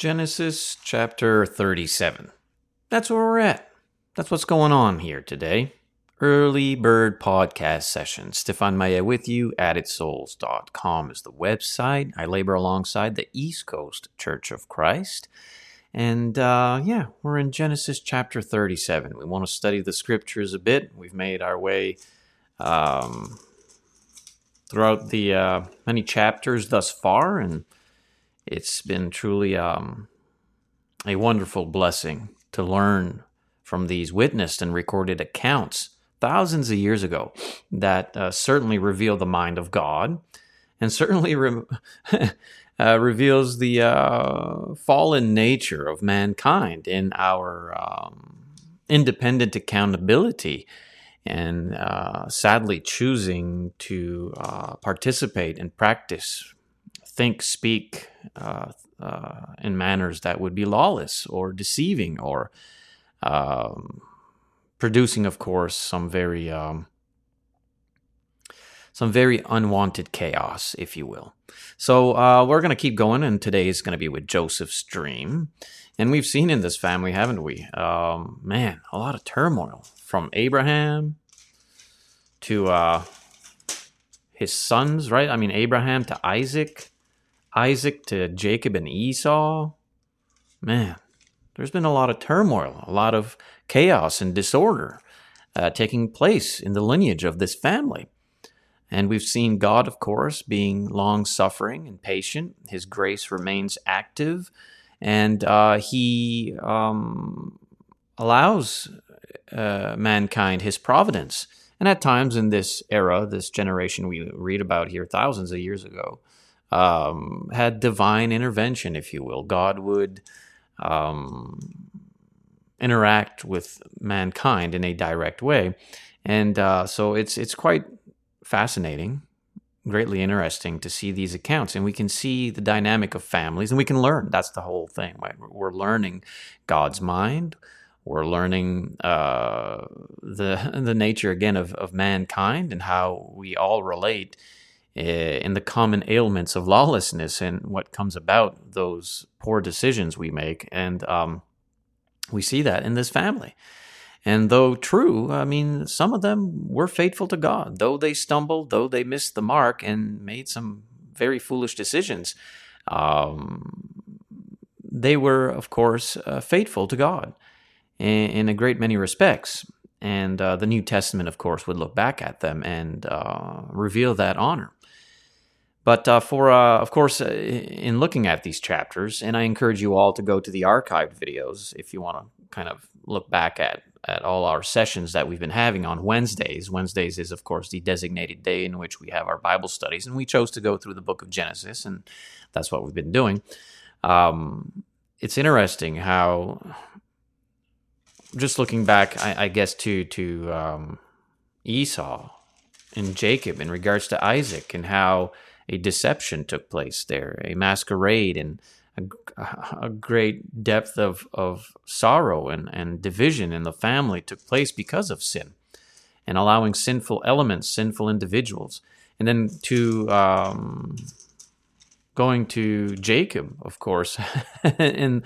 Genesis chapter 37. That's where we're at. That's what's going on here today. Early Bird Podcast Session. Stephane Maya with you. AddedSouls.com is the website. I labor alongside the East Coast Church of Christ. And uh, yeah, we're in Genesis chapter 37. We want to study the scriptures a bit. We've made our way um, throughout the uh, many chapters thus far, and it's been truly um, a wonderful blessing to learn from these witnessed and recorded accounts thousands of years ago that uh, certainly reveal the mind of God and certainly re- uh, reveals the uh, fallen nature of mankind in our um, independent accountability and uh, sadly choosing to uh, participate and practice think, speak uh, uh, in manners that would be lawless or deceiving or um, producing, of course, some very um, some very unwanted chaos, if you will. So uh, we're going to keep going, and today is going to be with Joseph's dream. And we've seen in this family, haven't we? Um, man, a lot of turmoil from Abraham to uh, his sons, right? I mean, Abraham to Isaac, Isaac to Jacob and Esau. Man, there's been a lot of turmoil, a lot of chaos and disorder uh, taking place in the lineage of this family. And we've seen God, of course, being long suffering and patient. His grace remains active, and uh, He um, allows uh, mankind His providence. And at times in this era, this generation we read about here thousands of years ago, um, had divine intervention, if you will. God would um, interact with mankind in a direct way, and uh, so it's it's quite fascinating, greatly interesting to see these accounts, and we can see the dynamic of families, and we can learn. That's the whole thing. Right? We're learning God's mind. We're learning uh, the the nature again of, of mankind and how we all relate in the common ailments of lawlessness and what comes about those poor decisions we make. And um, we see that in this family. And though true, I mean, some of them were faithful to God, though they stumbled, though they missed the mark and made some very foolish decisions. Um, they were, of course, uh, faithful to God in, in, a great many respects. And uh, the New Testament, of course, would look back at them and uh, reveal that honor. But uh, for, uh, of course, uh, in looking at these chapters, and I encourage you all to go to the archived videos if you want to kind of look back at, at all our sessions that we've been having on Wednesdays. Wednesdays is, of course, the designated day in which we have our Bible studies, and we chose to go through the book of Genesis, and that's what we've been doing. Um, it's interesting how, just looking back, I, I guess, to, to um, Esau and Jacob in regards to Isaac, and how a deception took place there, a masquerade, and a, a great depth of, of sorrow and, and division in the family took place because of sin and allowing sinful elements, sinful individuals. And then to um, going to Jacob, of course, and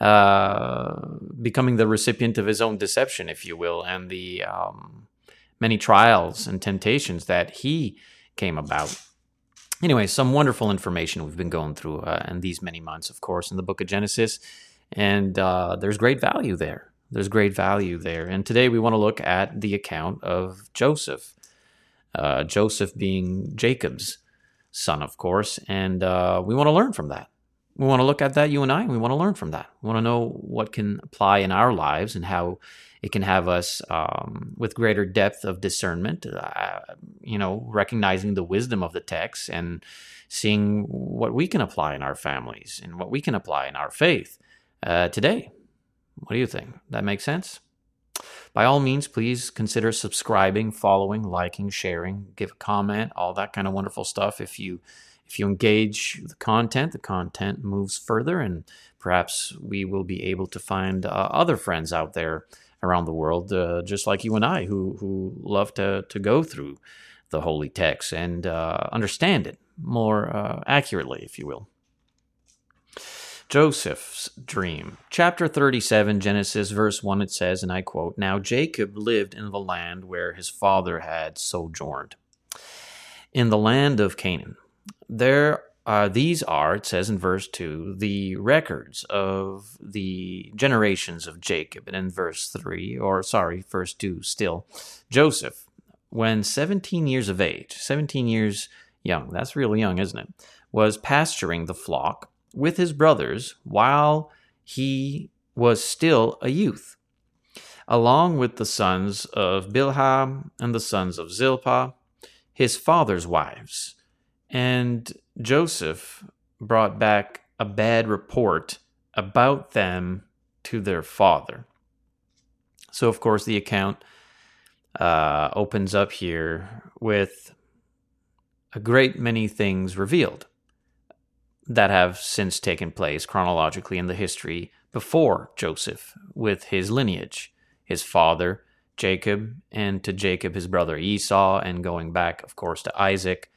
uh, becoming the recipient of his own deception, if you will, and the um, many trials and temptations that he came about anyway, some wonderful information we've been going through uh, in these many months, of course, in the book of Genesis. And uh, there's great value there. There's great value there. And today we want to look at the account of Joseph. Uh, Joseph being Jacob's son, of course. And uh, we want to learn from that. We want to look at that, you and I, and we want to learn from that. We want to know what can apply in our lives and how it can have us um, with greater depth of discernment, uh, you know, recognizing the wisdom of the text and seeing what we can apply in our families and what we can apply in our faith uh, today. What do you think? That makes sense? By all means, please consider subscribing, following, liking, sharing, give a comment, all that kind of wonderful stuff. If you if you engage the content, the content moves further, and perhaps we will be able to find uh, other friends out there around the world, uh, just like you and I, who who love to to go through the holy text and uh, understand it more uh, accurately, if you will. Joseph's dream. Chapter 37, Genesis, verse 1, it says, and I quote Now Jacob lived in the land where his father had sojourned, in the land of Canaan. There uh, these are, it says in verse 2, the records of the generations of Jacob. And in verse 3, or sorry, verse 2 still, Joseph, when 17 years of age, 17 years young, that's really young, isn't it? Was pasturing the flock with his brothers while he was still a youth, along with the sons of Bilhah and the sons of Zilpah, his father's wives. And Joseph brought back a bad report about them to their father. So, of course, the account uh, opens up here with a great many things revealed that have since taken place chronologically in the history before Joseph with his lineage, his father, Jacob, and to Jacob, his brother Esau, and going back, of course, to Isaac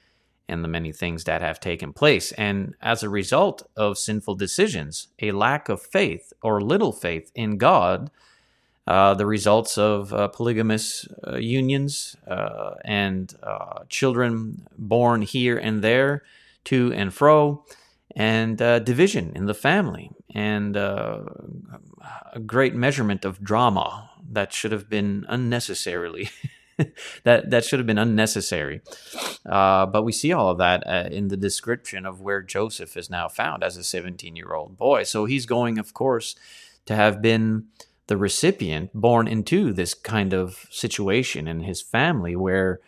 and the many things that have taken place. And as a result of sinful decisions, a lack of faith or little faith in God, uh, the results of uh, polygamous uh, unions uh, and uh, children born here and there, to and fro, and uh, division in the family, and a great measurement of drama that should have been unnecessarily that that should have been unnecessary. Uh, but we see all of that uh, in the description of where Joseph is now found as a 17 year old boy. So he's going, of course, to have been the recipient born into this kind of situation in his family where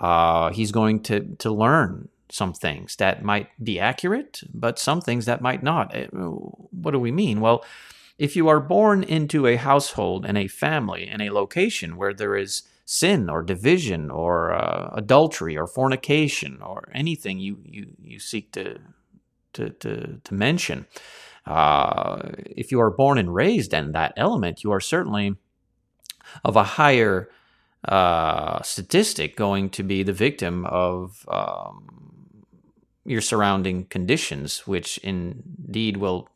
uh, he's going to to learn some things that might be accurate, but some things that might not. Uh, what do we mean? Well, if you are born into a household and a family and a location where there is sin or division or uh, adultery or fornication or anything you, you, you seek to, to, to, to mention. Uh, if you are born and raised in that element, you are certainly of a higher uh, statistic going to be the victim of um, your surrounding conditions, which indeed will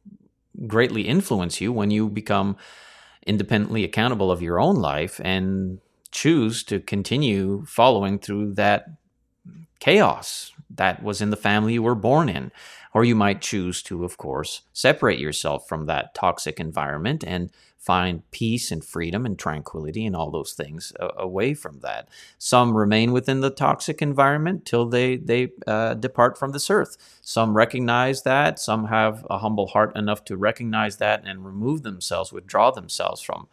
greatly influence you when you become independently accountable of your own life and choose to continue following through that chaos that was in the family you were born in. Or you might choose to, of course, separate yourself from that toxic environment and find peace and freedom and tranquility and all those things away from that. Some remain within the toxic environment till they they uh, depart from this earth. Some recognize that. Some have a humble heart enough to recognize that and remove themselves, withdraw themselves from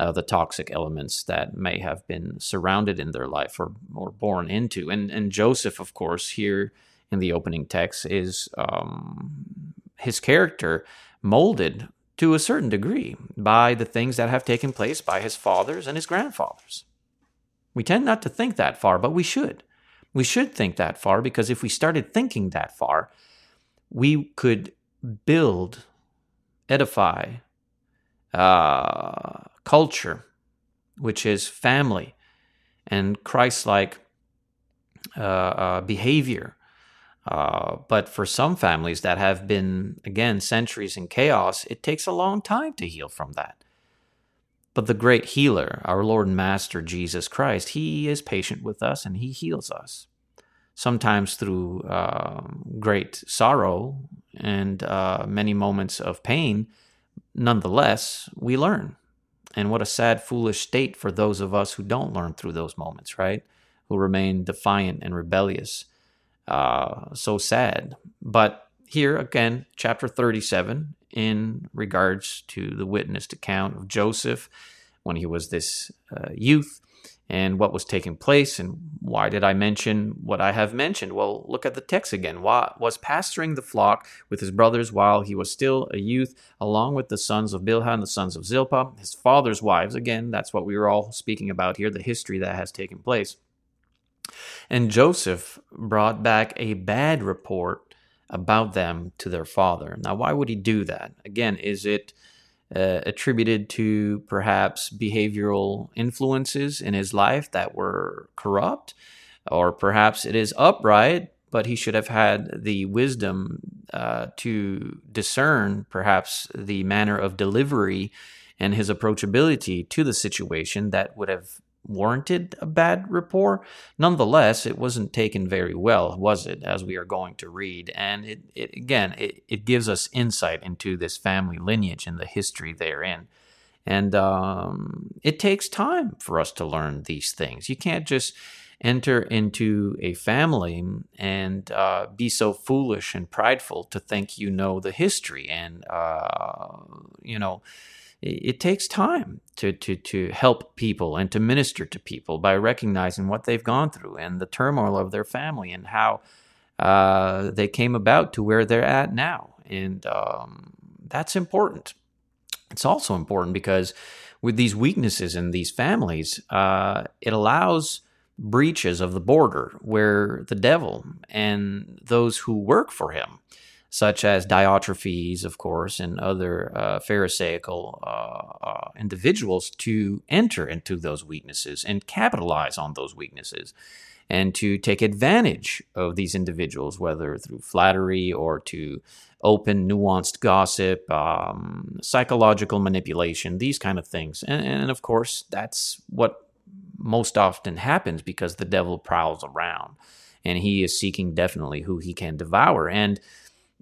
uh, the toxic elements that may have been surrounded in their life or, or born into. And, and Joseph, of course, here in the opening text, is um, his character molded to a certain degree by the things that have taken place by his fathers and his grandfathers. We tend not to think that far, but we should. We should think that far because if we started thinking that far, we could build, edify, uh, culture, which is family and Christ like uh, uh, behavior. Uh, but for some families that have been, again, centuries in chaos, it takes a long time to heal from that. But the great healer, our Lord and Master Jesus Christ, he is patient with us and he heals us. Sometimes through uh, great sorrow and uh, many moments of pain, nonetheless, we learn. And what a sad, foolish state for those of us who don't learn through those moments, right? Who remain defiant and rebellious. Uh, so sad. But here again, chapter 37, in regards to the witnessed account of Joseph when he was this uh, youth and what was taking place and why did I mention what I have mentioned? Well, look at the text again. Why, was pasturing the flock with his brothers while he was still a youth, along with the sons of Bilhah and the sons of Zilpah, his father's wives. Again, that's what we were all speaking about here, the history that has taken place. And Joseph brought back a bad report about them to their father. Now, why would he do that? Again, is it uh, attributed to perhaps behavioral influences in his life that were corrupt, or perhaps it is upright but he should have had the wisdom uh, to discern perhaps the manner of delivery and his approachability to the situation that would have warranted a bad rapport. Nonetheless, it wasn't taken very well, was it, as we are going to read? And it, it again, it, it gives us insight into this family lineage and the history therein. And um, it takes time for us to learn these things. You can't just enter into a family and uh, be so foolish and prideful to think you know the history and, uh, you know, it takes time to, to, to help people and to minister to people by recognizing what they've gone through and the turmoil of their family and how uh, they came about to where they're at now. And um, that's important. It's also important because with these weaknesses in these families, uh, it allows breaches of the border where the devil and those who work for him such as Diotrephes, of course, and other uh, Pharisaical uh, uh, individuals to enter into those weaknesses and capitalize on those weaknesses and to take advantage of these individuals, whether through flattery or to open, nuanced gossip, um, psychological manipulation, these kind of things. And, and of course, that's what most often happens because the devil prowls around and he is seeking definitely who he can devour. And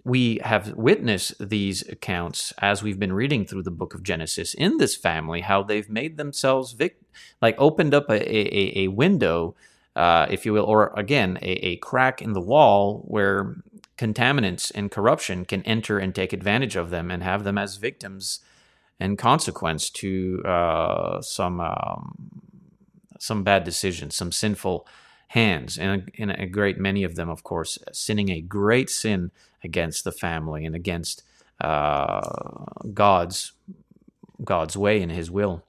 we have witnessed these accounts as we've been reading through the book of Genesis in this family, how they've made themselves vic- like opened up a, a, a window, uh, if you will, or again, a, a crack in the wall where contaminants and corruption can enter and take advantage of them and have them as victims and consequence to uh, some um, some bad decisions, some sinful hands, and and a great many of them, of course, sinning a great sin against the family and against uh, God's God's way and His will.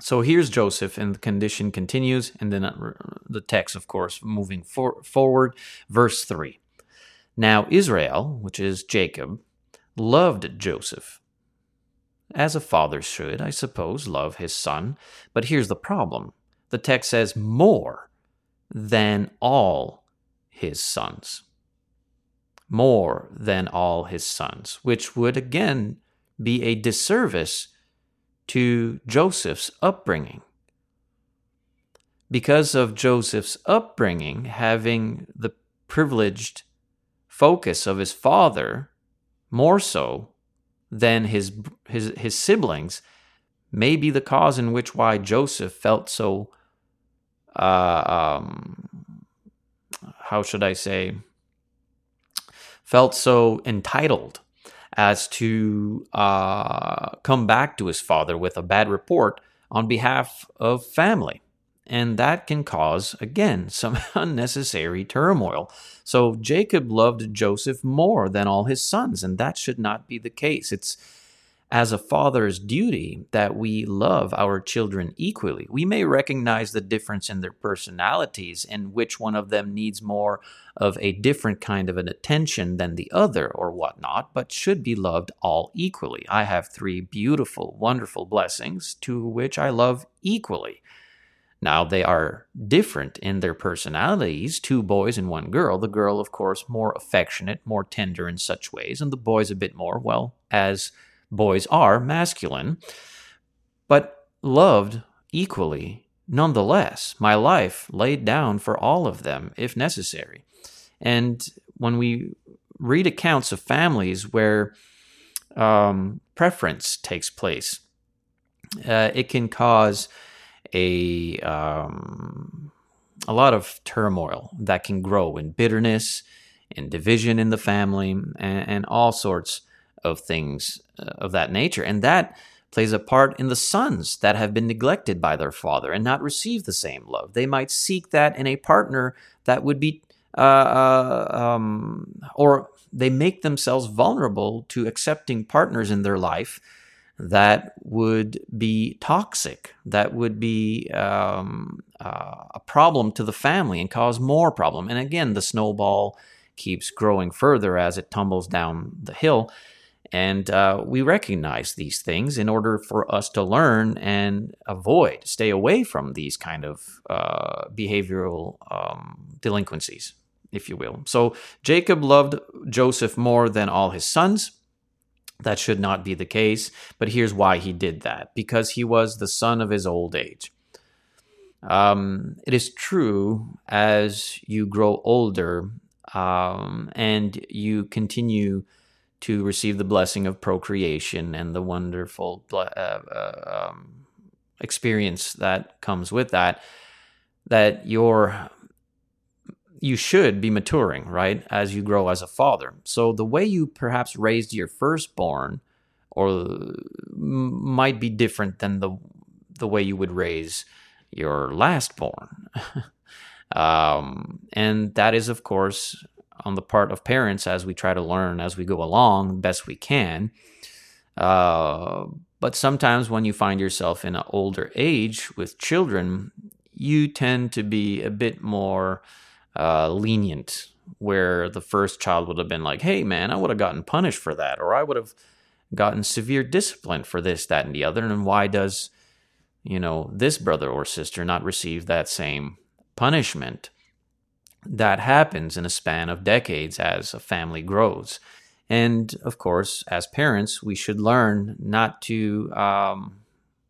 So here's Joseph, and the condition continues, and then uh, the text, of course, moving for, forward, verse three. Now Israel, which is Jacob, loved Joseph, as a father should, I suppose, love his son. But here's the problem: the text says more than all his sons more than all his sons, which would again be a disservice to Joseph's upbringing. Because of Joseph's upbringing, having the privileged focus of his father more so than his his his siblings may be the cause in which why Joseph felt so uh, um, how should I say felt so entitled as to uh, come back to his father with a bad report on behalf of family. And that can cause, again, some unnecessary turmoil. So Jacob loved Joseph more than all his sons, and that should not be the case. It's as a father's duty that we love our children equally. We may recognize the difference in their personalities and which one of them needs more of a different kind of an attention than the other or whatnot, but should be loved all equally. I have three beautiful, wonderful blessings, to which I love equally. Now, they are different in their personalities, two boys and one girl. The girl, of course, more affectionate, more tender in such ways, and the boys a bit more, well, as boys are masculine, but loved equally nonetheless. My life laid down for all of them if necessary. And when we read accounts of families where um, preference takes place, uh, it can cause a um, a lot of turmoil that can grow in bitterness, in division in the family, and, and all sorts of things uh, of that nature. And that plays a part in the sons that have been neglected by their father and not receive the same love. They might seek that in a partner that would be, uh, uh, um, or they make themselves vulnerable to accepting partners in their life that would be toxic, that would be um, uh, a problem to the family and cause more problem. And again, the snowball keeps growing further as it tumbles down the hill. And uh, we recognize these things in order for us to learn and avoid, stay away from these kind of uh, behavioral um, delinquencies if you will. So Jacob loved Joseph more than all his sons. That should not be the case, but here's why he did that because he was the son of his old age. Um, it is true as you grow older um, and you continue to receive the blessing of procreation and the wonderful uh, uh, um, experience that comes with that, that your you should be maturing, right, as you grow as a father. So the way you perhaps raised your firstborn or might be different than the the way you would raise your lastborn. um, and that is, of course, on the part of parents as we try to learn as we go along best we can. Uh, but sometimes when you find yourself in an older age with children, you tend to be a bit more uh, lenient, where the first child would have been like, hey, man, I would have gotten punished for that, or I would have gotten severe discipline for this, that, and the other. And why does, you know, this brother or sister not receive that same punishment? That happens in a span of decades as a family grows. And of course, as parents, we should learn not to um,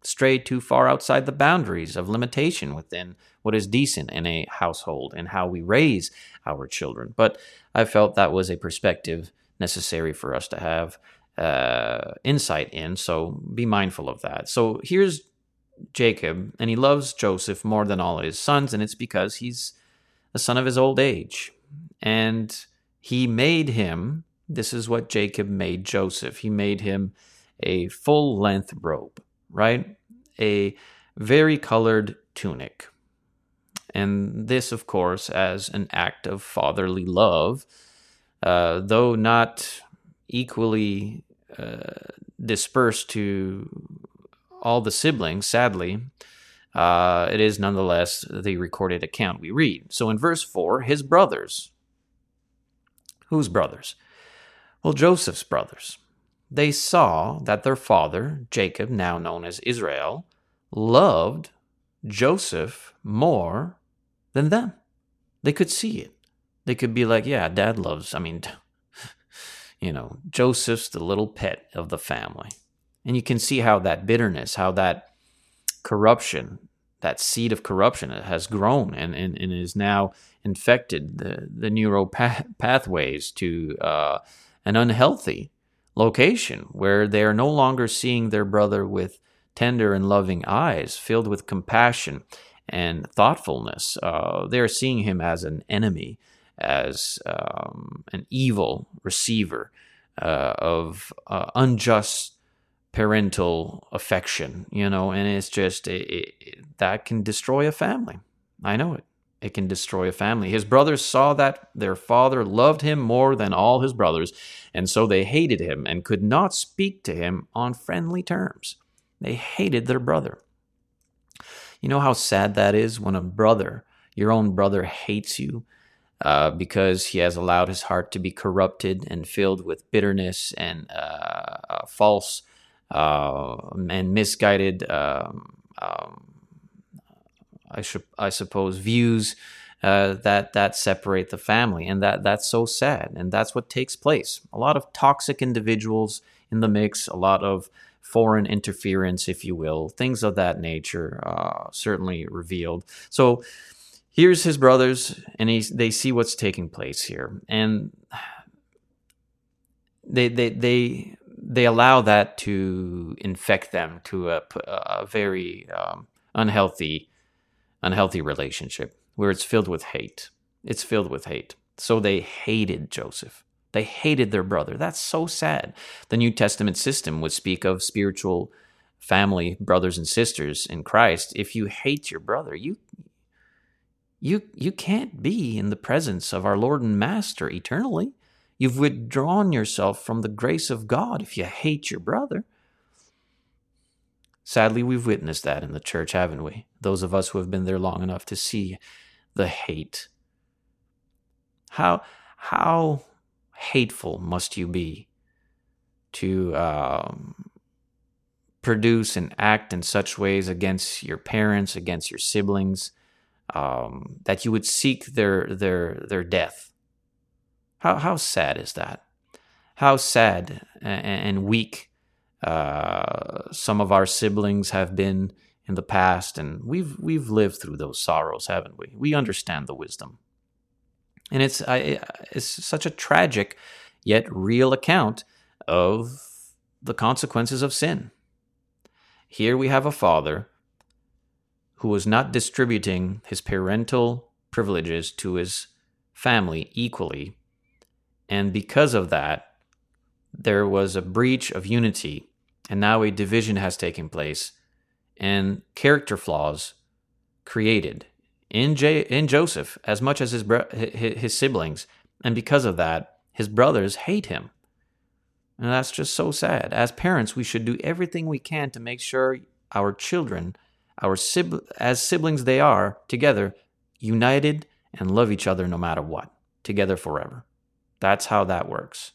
stray too far outside the boundaries of limitation within what is decent in a household and how we raise our children. But I felt that was a perspective necessary for us to have uh, insight in. So be mindful of that. So here's Jacob, and he loves Joseph more than all his sons, and it's because he's a son of his old age. And he made him, this is what Jacob made Joseph. He made him a full length robe, right? A very colored tunic. And this, of course, as an act of fatherly love, uh, though not equally uh, dispersed to all the siblings, sadly, uh, it is nonetheless the recorded account we read. So in verse 4, his brothers. Whose brothers? Well, Joseph's brothers. They saw that their father, Jacob, now known as Israel, loved Joseph more than them. They could see it. They could be like, yeah, dad loves, I mean, you know, Joseph's the little pet of the family. And you can see how that bitterness, how that corruption, that seed of corruption has grown and, and, and is now infected the, the neural pathways to uh, an unhealthy location where they are no longer seeing their brother with tender and loving eyes, filled with compassion and thoughtfulness. Uh, they are seeing him as an enemy, as um, an evil receiver uh, of uh, unjust parental affection, you know, and it's just it, it, that can destroy a family. I know it. It can destroy a family. His brothers saw that their father loved him more than all his brothers, and so they hated him and could not speak to him on friendly terms. They hated their brother. You know how sad that is when a brother, your own brother, hates you uh, because he has allowed his heart to be corrupted and filled with bitterness and uh, uh, false uh, and misguided, um, um, I, should, I suppose, views. Uh, that that separate the family, and that that's so sad, and that's what takes place. A lot of toxic individuals in the mix, a lot of foreign interference, if you will, things of that nature, uh, certainly revealed. So here's his brothers, and he, they see what's taking place here, and they they they they allow that to infect them to a, a very um, unhealthy unhealthy relationship where it's filled with hate. It's filled with hate. So they hated Joseph. They hated their brother. That's so sad. The New Testament system would speak of spiritual family, brothers and sisters in Christ. If you hate your brother, you you you can't be in the presence of our Lord and Master eternally. You've withdrawn yourself from the grace of God if you hate your brother. Sadly, we've witnessed that in the church, haven't we? Those of us who have been there long enough to see the hate. How how hateful must you be to um, produce and act in such ways against your parents, against your siblings, um, that you would seek their their their death How, how sad is that? How sad and weak uh, some of our siblings have been in the past, and we've we've lived through those sorrows, haven't we? We understand the wisdom, and it's I, it's such a tragic yet real account of the consequences of sin. Here we have a father who was not distributing his parental privileges to his family equally. And because of that, there was a breach of unity, and now a division has taken place, and character flaws created in, J- in Joseph as much as his, bro- his siblings. And because of that, his brothers hate him. And that's just so sad. As parents, we should do everything we can to make sure our children, our sib- as siblings they are, together, united and love each other no matter what, together forever. That's how that works.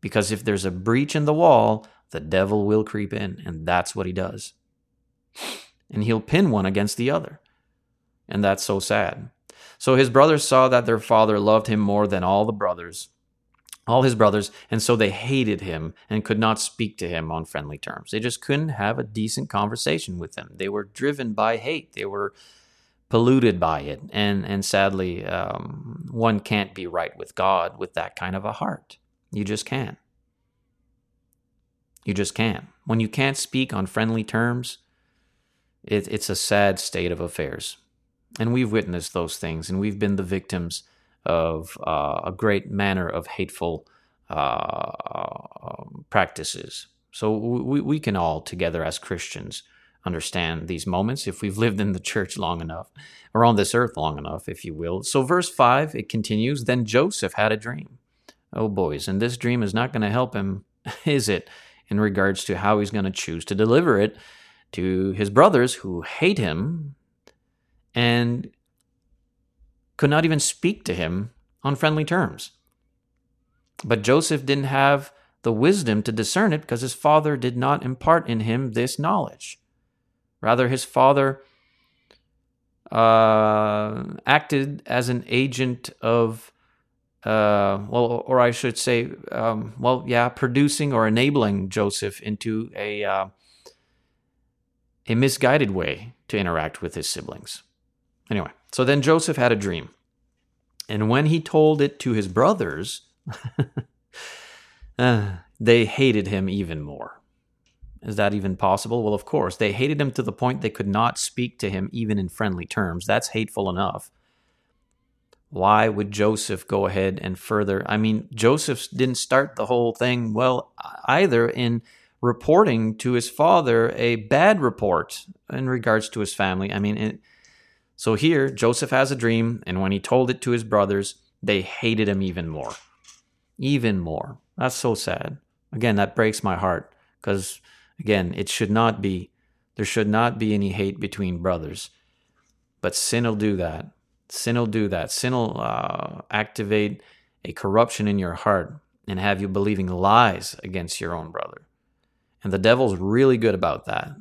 Because if there's a breach in the wall, the devil will creep in, and that's what he does. And he'll pin one against the other. And that's so sad. So his brothers saw that their father loved him more than all the brothers all his brothers, and so they hated him and could not speak to him on friendly terms. They just couldn't have a decent conversation with him. They were driven by hate. They were polluted by it, and and sadly, um, one can't be right with God with that kind of a heart. You just can't. You just can't. When you can't speak on friendly terms, it, it's a sad state of affairs, and we've witnessed those things, and we've been the victims of uh, a great manner of hateful uh, um, practices. So we, we can all together as Christians understand these moments if we've lived in the church long enough or on this earth long enough, if you will. So, verse 5, it continues Then Joseph had a dream. Oh, boys, and this dream is not going to help him, is it, in regards to how he's going to choose to deliver it to his brothers who hate him and could not even speak to him on friendly terms. But Joseph didn't have the wisdom to discern it because his father did not impart in him this knowledge. Rather, his father uh, acted as an agent of, uh, well, or I should say, um, well, yeah, producing or enabling Joseph into a uh, a misguided way to interact with his siblings. Anyway, so then Joseph had a dream. And when he told it to his brothers, uh, they hated him even more. Is that even possible? Well, of course. They hated him to the point they could not speak to him even in friendly terms. That's hateful enough. Why would Joseph go ahead and further? I mean, Joseph didn't start the whole thing well either in reporting to his father a bad report in regards to his family. I mean, it, so here, Joseph has a dream, and when he told it to his brothers, they hated him even more. Even more. That's so sad. Again, that breaks my heart because, again, it should not be, there should not be any hate between brothers. But sin will do that. Sin will do that. Sin will uh, activate a corruption in your heart and have you believing lies against your own brother. And the devil's really good about that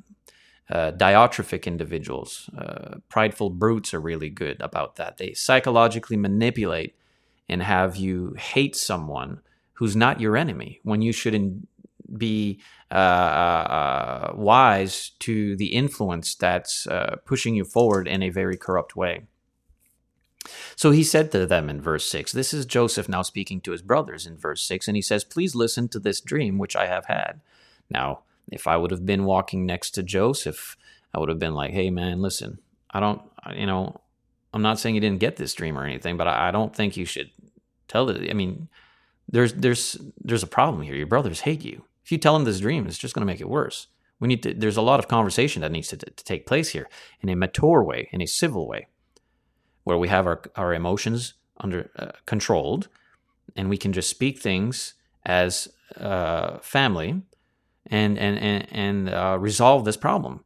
uh, diatrophic individuals, uh, prideful brutes are really good about that. They psychologically manipulate and have you hate someone who's not your enemy when you should in, be uh, uh wise to the influence that's uh, pushing you forward in a very corrupt way. So he said to them in verse 6, this is Joseph now speaking to his brothers in verse 6, and he says, Please listen to this dream which I have had. Now, if I would have been walking next to Joseph, I would have been like, hey, man, listen, I don't, you know, I'm not saying you didn't get this dream or anything, but I, don't think you should tell it. I mean, there's there's there's a problem here. Your brothers hate you. If you tell him this dream, it's just going to make it worse. We need to. There's a lot of conversation that needs to, to take place here in a mature way, in a civil way, where we have our our emotions under uh, controlled, and we can just speak things as uh, family and and and, and uh, resolve this problem.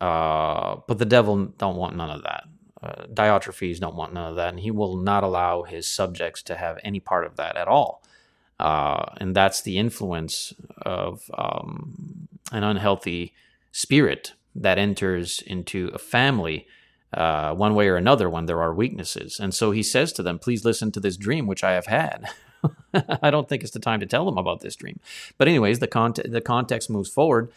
Uh, but the devil don't want none of that. Uh, Diotrephes don't want none of that, and he will not allow his subjects to have any part of that at all. Uh, and that's the influence of um, an unhealthy spirit that enters into a family uh, one way or another when there are weaknesses. And so he says to them, Please listen to this dream which I have had. I don't think it's the time to tell them about this dream. But anyways, the context the context moves forward,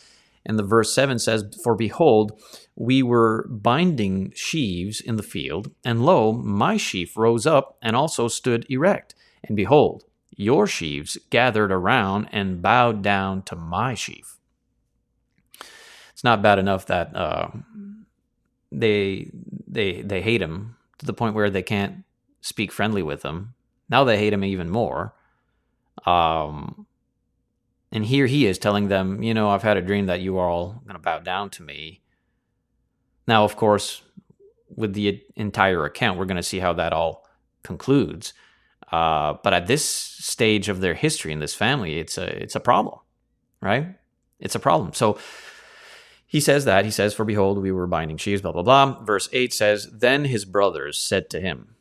and the verse seven says, "For behold, we were binding sheaves in the field, and lo, my sheaf rose up and also stood erect, and behold, your sheaves gathered around and bowed down to my sheaf." It's not bad enough that uh, they they they hate him to the point where they can't speak friendly with him. Now they hate him even more. Um, and here he is telling them, you know, I've had a dream that you are all going to bow down to me. Now, of course, with the entire account, we're going to see how that all concludes. Uh, but at this stage of their history in this family, it's a it's a problem, right? It's a problem. So he says that he says, "For behold, we were binding sheaves." Blah blah blah. Verse eight says, "Then his brothers said to him,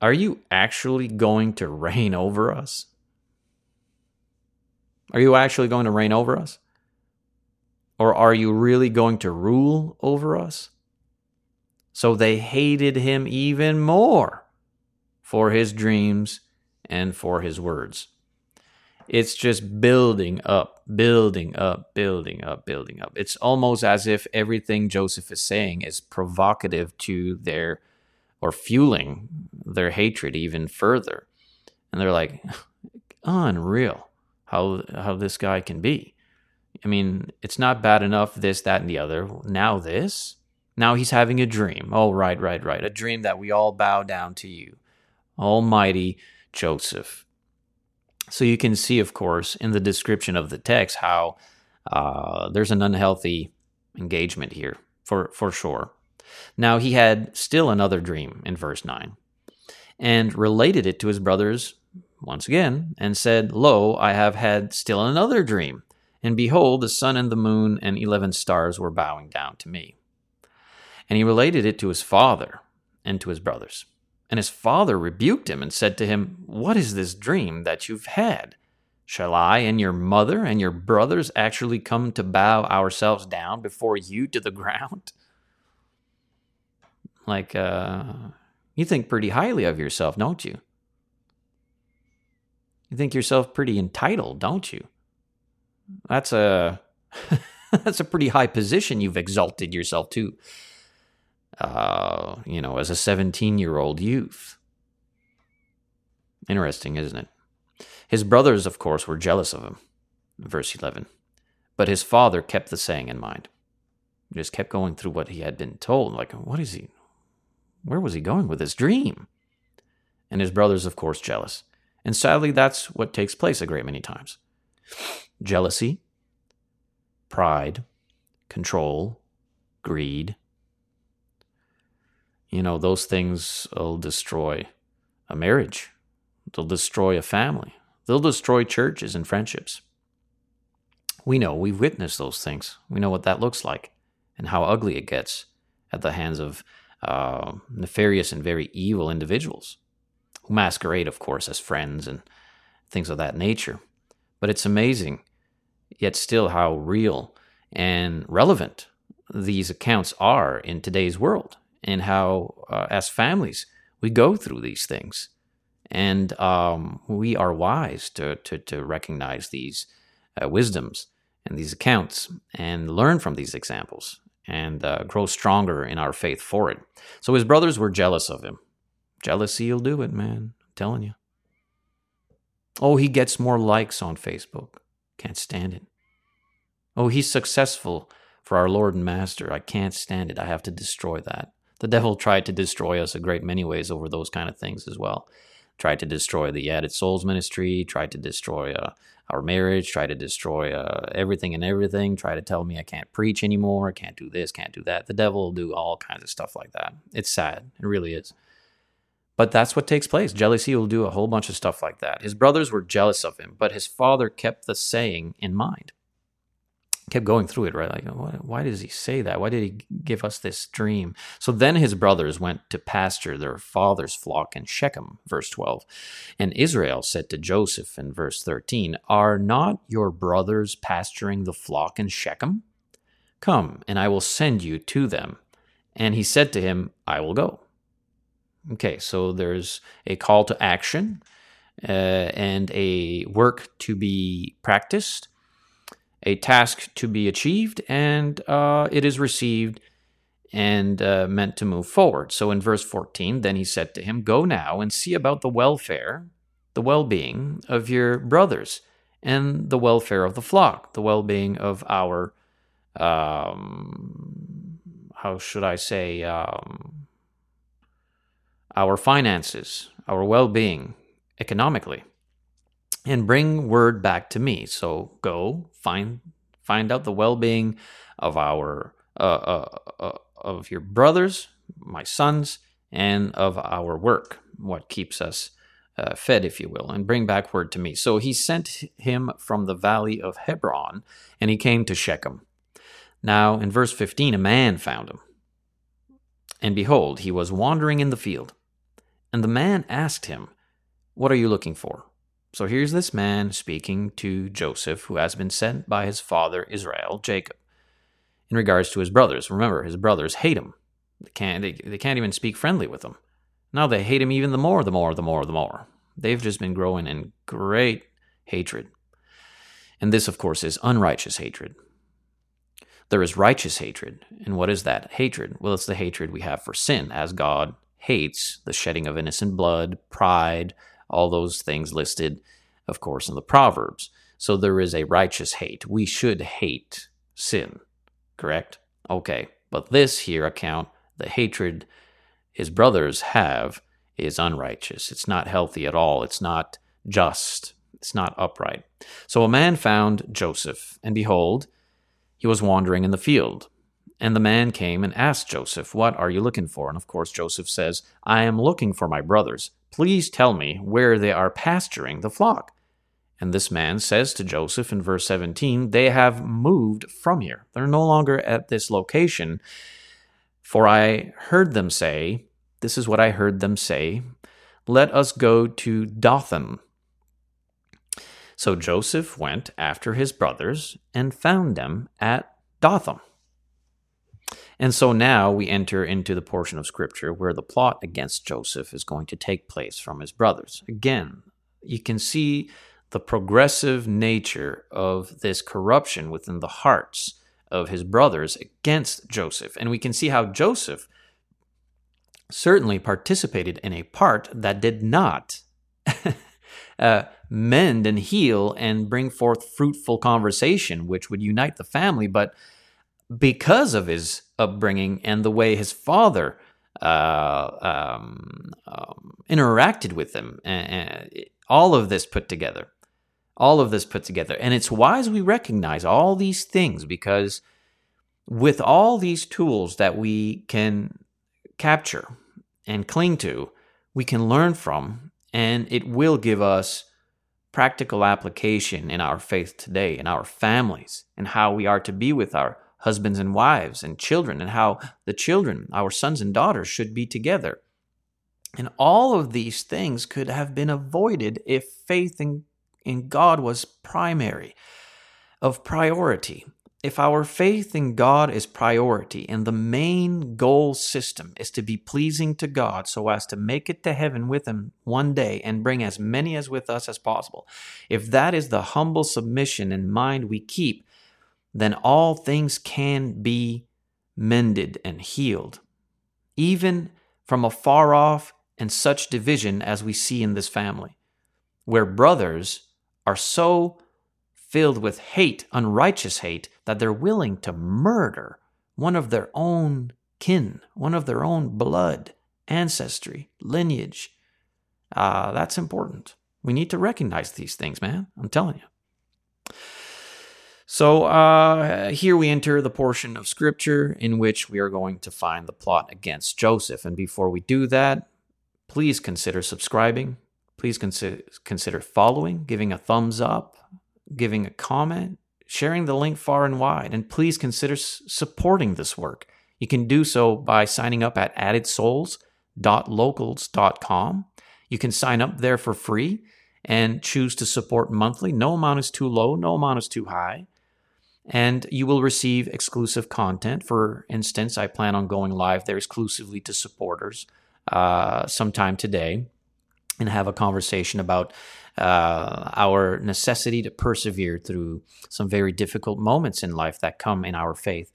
Are you actually going to reign over us?" Are you actually going to reign over us? Or are you really going to rule over us? So they hated him even more for his dreams and for his words. It's just building up, building up, building up, building up. It's almost as if everything Joseph is saying is provocative to their or fueling their hatred even further. And they're like, unreal how how this guy can be. I mean, it's not bad enough this, that, and the other. Now this. Now he's having a dream. Oh, right, right, right. A dream that we all bow down to you, Almighty Joseph. So you can see, of course, in the description of the text how uh, there's an unhealthy engagement here for for sure. Now he had still another dream in verse nine, and related it to his brothers once again, and said, Lo, I have had still another dream, and behold, the sun and the moon and eleven stars were bowing down to me. And he related it to his father and to his brothers. And his father rebuked him and said to him, What is this dream that you've had? Shall I and your mother and your brothers actually come to bow ourselves down before you to the ground? Like, uh, you think pretty highly of yourself, don't you? You think yourself pretty entitled, don't you? That's a that's a pretty high position you've exalted yourself to. Uh, you know, as a 17-year-old youth. Interesting, isn't it? His brothers, of course, were jealous of him. Verse 11. But his father kept the saying in mind. He just kept going through what he had been told. Like, what is he? Where was he going with his dream? And his brothers, of course, jealous. And sadly, that's what takes place a great many times jealousy, pride, control, greed. You know, those things will destroy a marriage, they'll destroy a family, they'll destroy churches and friendships. We know, we've witnessed those things. We know what that looks like and how ugly it gets at the hands of uh, nefarious and very evil individuals who masquerade, of course, as friends and things of that nature. But it's amazing, yet still, how real and relevant these accounts are in today's world, and how, uh, as families, we go through these things. And um, we are wise to, to, to recognize these uh, wisdoms and these accounts and learn from these examples and uh, grow stronger in our faith for it. So his brothers were jealous of him Jealousy will do it, man. I'm telling you. Oh, he gets more likes on Facebook. Can't stand it. Oh, he's successful for our Lord and Master. I can't stand it. I have to destroy that. The devil tried to destroy us a great many ways over those kind of things as well. Tried to destroy the Added Souls ministry, tried to destroy uh, our marriage, tried to destroy uh, everything and everything, tried to tell me I can't preach anymore, I can't do this, can't do that. The devil will do all kinds of stuff like that. It's sad. It really is. But that's what takes place. Jealousy will do a whole bunch of stuff like that. His brothers were jealous of him, but his father kept the saying in mind. Kept going through it, right? Like, why does he say that? Why did he give us this dream? So then his brothers went to pasture their father's flock in Shechem, verse 12. And Israel said to Joseph in verse 13, Are not your brothers pasturing the flock in Shechem? Come, and I will send you to them. And he said to him, I will go. Okay, so there's a call to action. uh, and a work to be practiced, a task to be achieved, and uh, it is received and uh, meant to move forward. So in verse 14, then he said to him, Go now and see about the welfare, the well being of your brothers, and the welfare of the flock, the well being of our, um, how should I say, um, our finances, our well being economically, and bring word back to me. So go find find out the well being of our uh, uh, uh, of your brothers, my sons, and of our work, what keeps us uh, fed, if you will, and bring back word to me. So he sent him from the valley of Hebron, and he came to Shechem. Now, in verse 15, a man found him. And behold, he was wandering in the field. And the man asked him, What are you looking for? So here's this man speaking to Joseph, who has been sent by his father Israel, Jacob in regards to his brothers. Remember, his brothers hate him. They can't, they, they can't even speak friendly with him. Now they hate him even the more, the more, the more, the more. They've just been growing in great hatred. And this, of course, is unrighteous hatred. There is righteous hatred. And what is that hatred? Well, it's the hatred we have for sin, as God hates the shedding of innocent blood, pride, all those things listed, of course, in the Proverbs. So there is a righteous hate. We should hate sin correct? Okay, but this here account, the hatred his brothers have, is unrighteous. It's not healthy at all. It's not just. It's not upright. So a man found Joseph, and behold, he was wandering in the field. And the man came and asked Joseph, What are you looking for? And of course, Joseph says, I am looking for my brothers. Please tell me where they are pasturing the flock. And this man says to Joseph in verse 17, They have moved from here. They're no longer at this location. For I heard them say, This is what I heard them say, Let us go to Dothan. So Joseph went after his brothers and found them at Dothan. And so now we enter into the portion of Scripture where the plot against Joseph is going to take place from his brothers. Again, you can see the progressive nature of this corruption within the hearts of his brothers against Joseph. And we can see how Joseph certainly participated in a part that did not uh, mend and heal and bring forth fruitful conversation, which would unite the family. But because of his upbringing and the way his father uh, um, um, interacted with him, and, and all of this put together, all of this put together. And it's wise we recognize all these things because with all these tools that we can capture and cling to, we can learn from, and it will give us practical application in our faith today, in our families, and how we are to be with our husbands and wives and children, and how the children, our sons and daughters, should be together. And all of these things could have been avoided if faith in in God was primary, of priority. If our faith in God is priority and the main goal system is to be pleasing to God so as to make it to heaven with Him one day and bring as many as with us as possible, if that is the humble submission in mind we keep, then all things can be mended and healed, even from afar off and such division as we see in this family, where brothers are so filled with hate, unrighteous hate, that they're willing to murder one of their own kin, one of their own blood, ancestry, lineage. Uh, that's important. We need to recognize these things, man. I'm telling you. So uh, here we enter the portion of scripture in which we are going to find the plot against Joseph. And before we do that, please consider subscribing, please consider, consider following, giving a thumbs up, giving a comment, sharing the link far and wide, and please consider s- supporting this work. You can do so by signing up at addedsouls.locals.com. You can sign up there for free and choose to support monthly. No amount is too low, no amount is too high. And you will receive exclusive content. For instance, I plan on going live there exclusively to supporters uh, sometime today and have a conversation about uh, our necessity to persevere through some very difficult moments in life that come in our faith.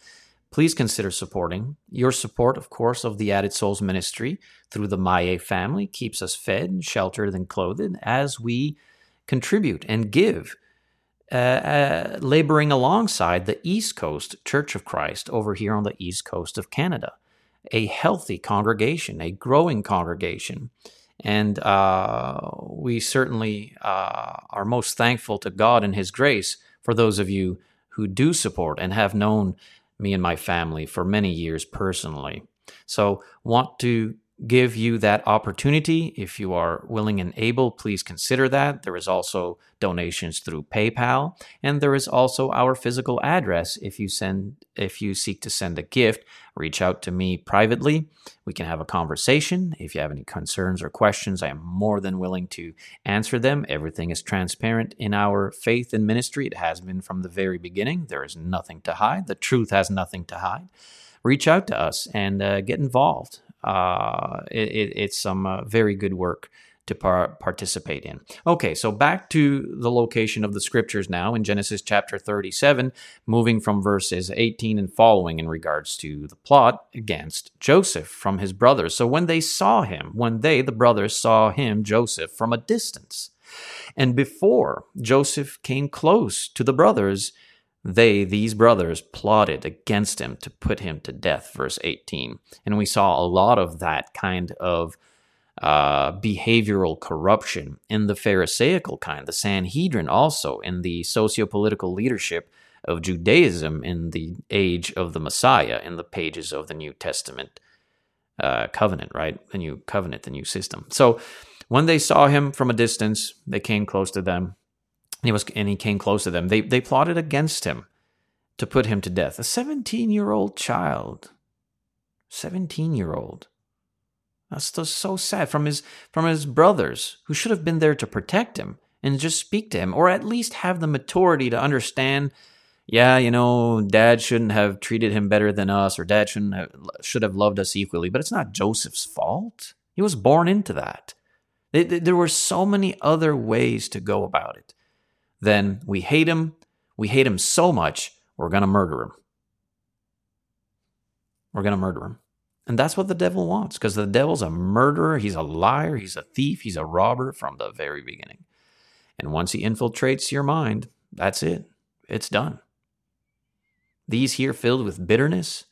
Please consider supporting. Your support, of course, of the Added Souls ministry through the Maye family keeps us fed, sheltered, and clothed as we contribute and give uh, uh, laboring alongside the East Coast Church of Christ over here on the East Coast of Canada. A healthy congregation, a growing congregation. And uh, we certainly uh, are most thankful to God and His grace for those of you who do support and have known me and my family for many years personally. So, want to give you that opportunity. If you are willing and able, please consider that. There is also donations through PayPal, and there is also our physical address. If you send, if you seek to send a gift, reach out to me privately. We can have a conversation. If you have any concerns or questions, I am more than willing to answer them. Everything is transparent in our faith and ministry. It has been from the very beginning. There is nothing to hide. The truth has nothing to hide. Reach out to us and uh, get involved uh, it, it's some uh, very good work to par- participate in. Okay, so back to the location of the scriptures now in Genesis chapter 37, moving from verses 18 and following in regards to the plot against Joseph from his brothers. So when they saw him, when they, the brothers, saw him, Joseph, from a distance, and before Joseph came close to the brothers, they, these brothers, plotted against him to put him to death, verse 18. And we saw a lot of that kind of uh, behavioral corruption in the Pharisaical kind, the Sanhedrin, also in the socio political leadership of Judaism in the age of the Messiah, in the pages of the New Testament uh, covenant, right? The new covenant, the new system. So when they saw him from a distance, they came close to them he was, and he came close to them. They they plotted against him to put him to death. A seventeen year old child, seventeen year old. That's just so sad from his from his brothers who should have been there to protect him and just speak to him, or at least have the maturity to understand. Yeah, you know, Dad shouldn't have treated him better than us, or Dad shouldn't have, should have loved us equally. But it's not Joseph's fault. He was born into that. There were so many other ways to go about it then we hate him. We hate him so much, we're going to murder him. We're going to murder him. And that's what the devil wants because the devil's a murderer. He's a liar. He's a thief. He's a robber from the very beginning. And once he infiltrates your mind, that's it. It's done. These here filled with bitterness,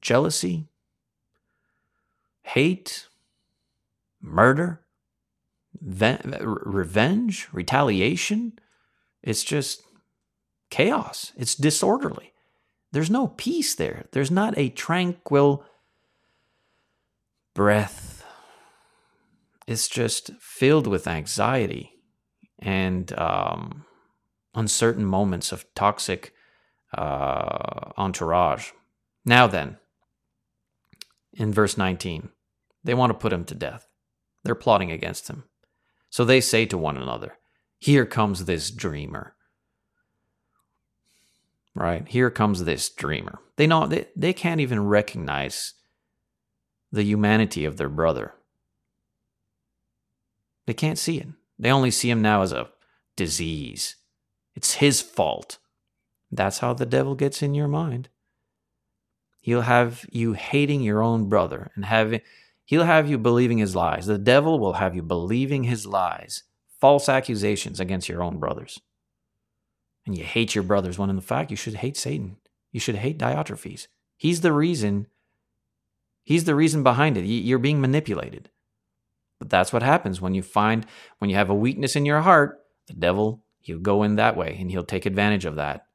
jealousy, hate, murder, revenge, retaliation. It's just chaos. It's disorderly. There's no peace there. There's not a tranquil breath. It's just filled with anxiety and um, uncertain moments of toxic uh, entourage. Now, then, in verse 19, they want to put him to death. They're plotting against him. So they say to one another, Here comes this dreamer. Right? Here comes this dreamer. They know they, they can't even recognize the humanity of their brother. They can't see it. They only see him now as a disease. It's his fault. That's how the devil gets in your mind. He'll have you hating your own brother and having He'll have you believing his lies. The devil will have you believing his lies, false accusations against your own brothers. And you hate your brothers when in the fact you should hate Satan. You should hate Diotrephes. He's the reason. He's the reason behind it. You're being manipulated. But that's what happens when you find, when you have a weakness in your heart, the devil, he'll go in that way and he'll take advantage of that.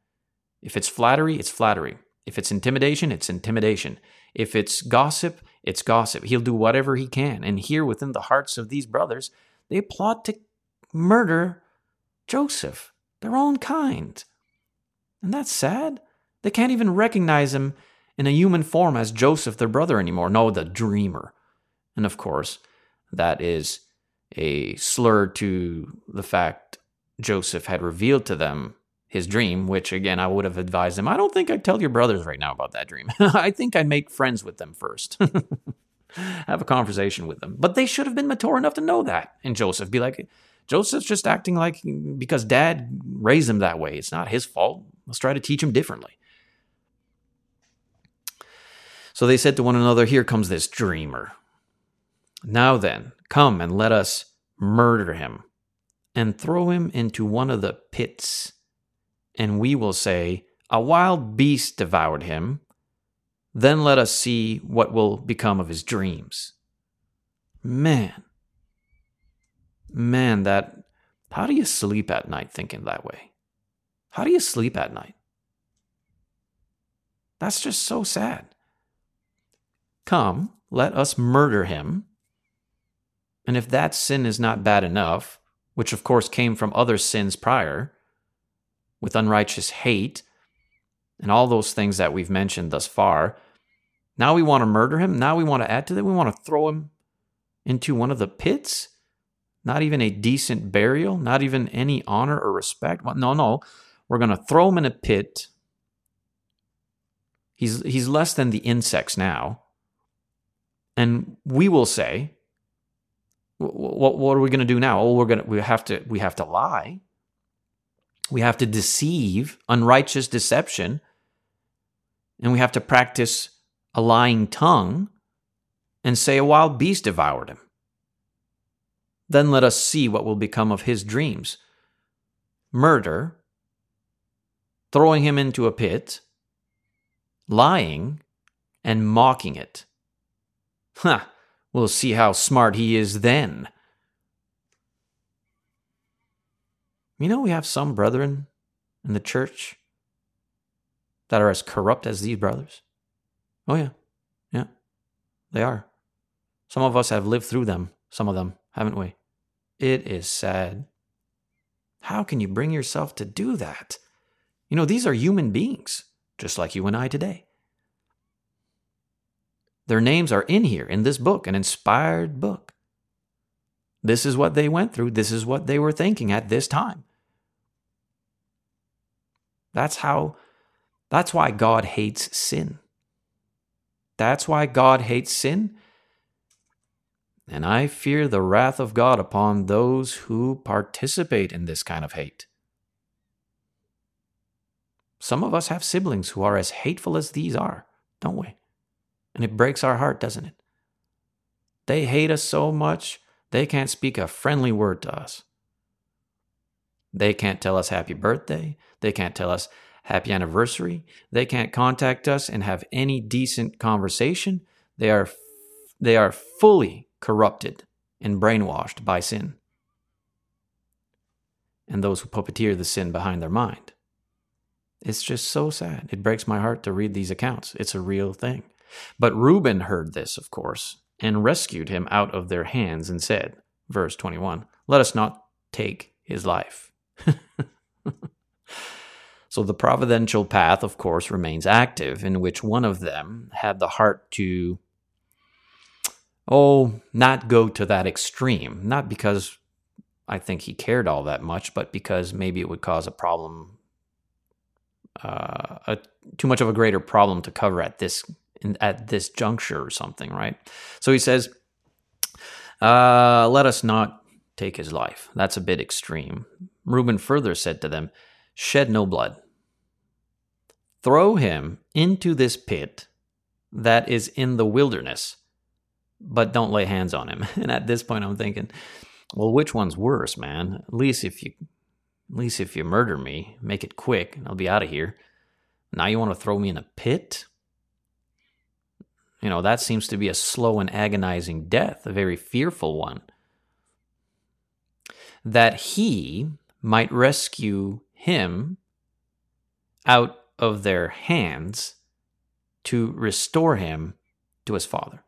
If it's flattery, it's flattery. If it's intimidation, it's intimidation. If it's gossip, it's gossip. He'll do whatever he can. And here within the hearts of these brothers, they plot to murder Joseph, their own kind. And that's sad. They can't even recognize him in a human form as Joseph, their brother, anymore. No, the dreamer. And of course, that is a slur to the fact Joseph had revealed to them his dream, which again, I would have advised him. I don't think I'd tell your brothers right now about that dream. I think I'd make friends with them first. have a conversation with them. But they should have been mature enough to know that. And Joseph be like, Joseph's just acting like because dad raised him that way. It's not his fault. Let's try to teach him differently. So they said to one another, Here comes this dreamer. Now then, come and let us murder him and throw him into one of the pits. And we will say, A wild beast devoured him. Then let us see what will become of his dreams. Man, man, that. How do you sleep at night thinking that way? How do you sleep at night? That's just so sad. Come, let us murder him. And if that sin is not bad enough, which of course came from other sins prior, with unrighteous hate, and all those things that we've mentioned thus far, now we want to murder him. Now we want to add to that. We want to throw him into one of the pits. Not even a decent burial, not even any honor or respect. No, no. We're going to throw him in a pit. He's, he's less than the insects now. And we will say, what, what are we going to do now? Oh, we're going to, we have to, we have to lie. We have to deceive, unrighteous deception. And we have to practice a lying tongue and say a wild beast devoured him. Then let us see what will become of his dreams. Murder, throwing him into a pit, lying, and mocking it. Huh, we'll see how smart he is then. You know, we have some brethren in the church that are as corrupt as these brothers. Oh, yeah. Yeah. They are. Some of us have lived through them, some of them, haven't we? It is sad. How can you bring yourself to do that? You know, these are human beings, just like you and I today. Their names are in here in this book, an inspired book. This is what they went through. This is what they were thinking at this time. That's how, that's why God hates sin. That's why God hates sin. And I fear the wrath of God upon those who participate in this kind of hate. Some of us have siblings who are as hateful as these are, don't we? And it breaks our heart, doesn't it? They hate us so much, they can't speak a friendly word to us. They can't tell us happy birthday. They can't tell us happy anniversary. They can't contact us and have any decent conversation. They are, they are fully corrupted and brainwashed by sin. And those who puppeteer the sin behind their mind. It's just so sad. It breaks my heart to read these accounts. It's a real thing. But Reuben heard this, of course, and rescued him out of their hands and said, verse 21, Let us not take his life. so the providential path, of course, remains active, in which one of them had the heart to, oh, not go to that extreme, not because I think he cared all that much, but because maybe it would cause a problem, uh, a, too much of a greater problem to cover at this at this juncture or something, right? So he says, uh, Let us not take his life. That's a bit extreme. Reuben further said to them, Shed no blood. Throw him into this pit that is in the wilderness, but don't lay hands on him. And at this point, I'm thinking, well, which one's worse, man? At least if you, at least if you murder me, make it quick, I'll be out of here. Now you want to throw me in a pit? You know, that seems to be a slow and agonizing death, a very fearful one. That he might rescue him out of their hands to restore him to his father.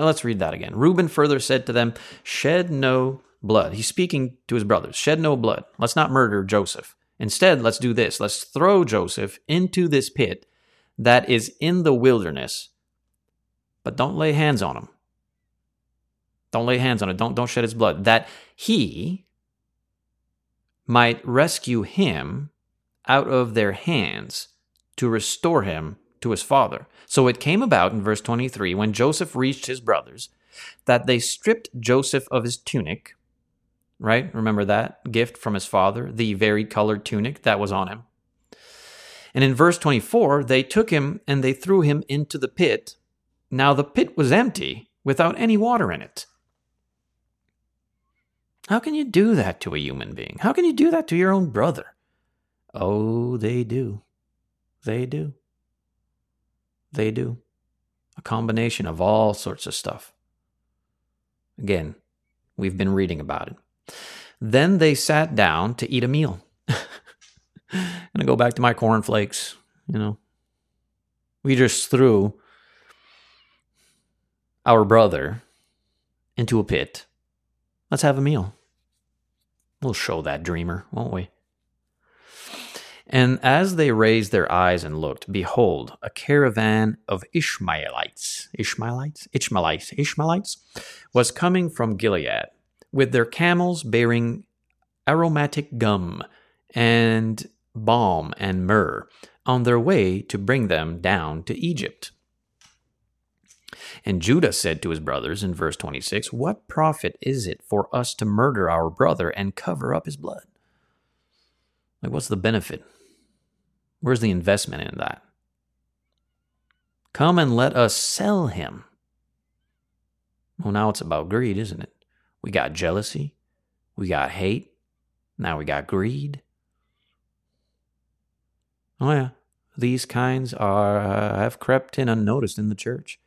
Let's read that again. Reuben further said to them, Shed no blood. He's speaking to his brothers. Shed no blood. Let's not murder Joseph. Instead, let's do this. Let's throw Joseph into this pit that is in the wilderness but don't lay hands on him. Don't lay hands on it. Don't, don't shed his blood. That he might rescue him out of their hands to restore him to his father. So it came about in verse 23 when Joseph reached his brothers that they stripped Joseph of his tunic, right? Remember that gift from his father, the varied colored tunic that was on him. And in verse 24, they took him and they threw him into the pit. Now the pit was empty without any water in it. How can you do that to a human being? How can you do that to your own brother? Oh, they do. They do. They do. A combination of all sorts of stuff. Again, we've been reading about it. Then they sat down to eat a meal. and gonna go back to my cornflakes, you know. We just threw our brother into a pit. Let's have a meal. We'll show that dreamer, won't we? And as they raised their eyes and looked, behold, a caravan of Ishmaelites, Ishmaelites, Ishmaelites, Ishmaelites, was coming from Gilead, with their camels bearing aromatic gum and balm and myrrh, on their way to bring them down to Egypt. And Judah said to his brothers in verse 26, What profit is it for us to murder our brother and cover up his blood? Like, what's the benefit? Where's the investment in that? Come and let us sell him. Well, now it's about greed, isn't it? We got jealousy, we got hate, now we got greed. Oh, yeah, these kinds are uh, have crept in unnoticed in the church.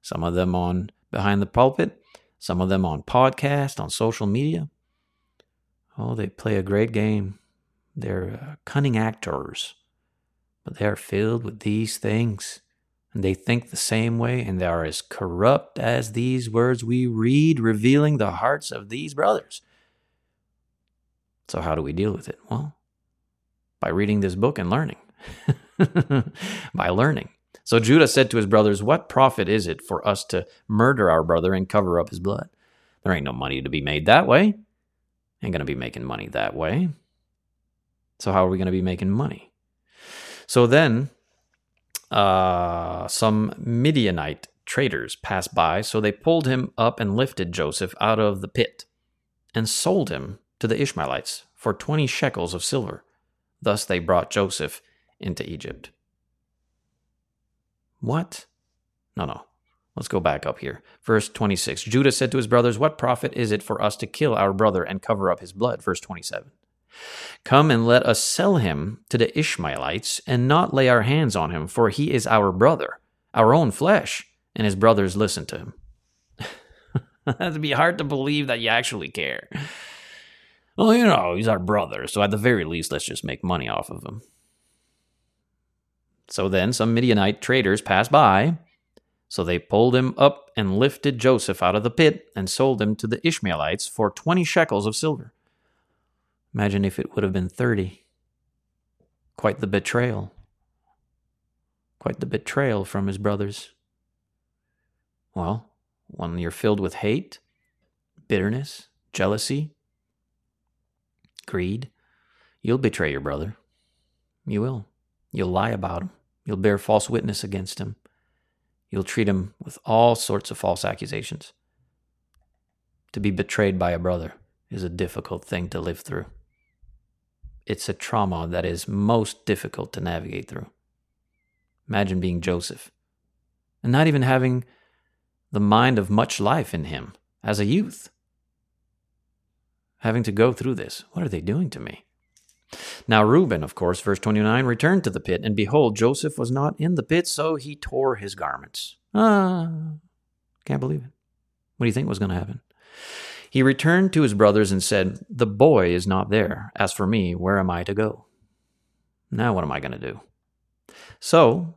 Some of them on behind the pulpit, some of them on podcast, on social media. Oh, they play a great game. They're uh, cunning actors but they are filled with these things, and they think the same way, and they are as corrupt as these words we read, revealing the hearts of these brothers. So, how do we deal with it? Well, by reading this book and learning. by learning. So Judah said to his brothers, What profit is it for us to murder our brother and cover up his blood? There ain't no money to be made that way. Ain't going to be making money that way. So, how are we going to be making money? So then uh, some Midianite traders passed by, so they pulled him up and lifted Joseph out of the pit and sold him to the Ishmaelites for 20 shekels of silver. Thus they brought Joseph into Egypt. What? No, no. Let's go back up here. Verse 26 Judah said to his brothers, What profit is it for us to kill our brother and cover up his blood? Verse 27. Come and let us sell him to the Ishmaelites and not lay our hands on him, for he is our brother, our own flesh. And his brothers listened to him. That'd be hard to believe that you actually care. Well, you know, he's our brother, so at the very least, let's just make money off of him. So then some Midianite traders passed by. So they pulled him up and lifted Joseph out of the pit and sold him to the Ishmaelites for 20 shekels of silver. Imagine if it would have been 30. Quite the betrayal. Quite the betrayal from his brothers. Well, when you're filled with hate, bitterness, jealousy, greed, you'll betray your brother. You will. You'll lie about him. You'll bear false witness against him. You'll treat him with all sorts of false accusations. To be betrayed by a brother is a difficult thing to live through it's a trauma that is most difficult to navigate through. Imagine being Joseph and not even having the mind of much life in him as a youth. Having to go through this. What are they doing to me? Now, Reuben, of course, verse 29, returned to the pit, and behold, Joseph was not in the pit, so he tore his garments. Ah, can't believe it. What do you think was going to happen? He returned to his brothers and said, The boy is not there. As for me, where am I to go? Now, what am I going to do? So,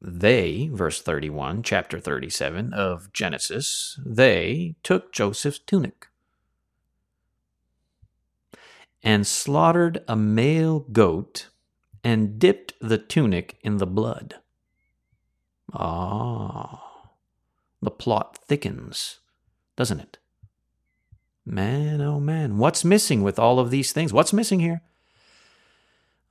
they, verse 31, chapter 37 of Genesis, they took Joseph's tunic and slaughtered a male goat and dipped the tunic in the blood. Ah, the plot thickens, doesn't it? Man, oh man, what's missing with all of these things? What's missing here?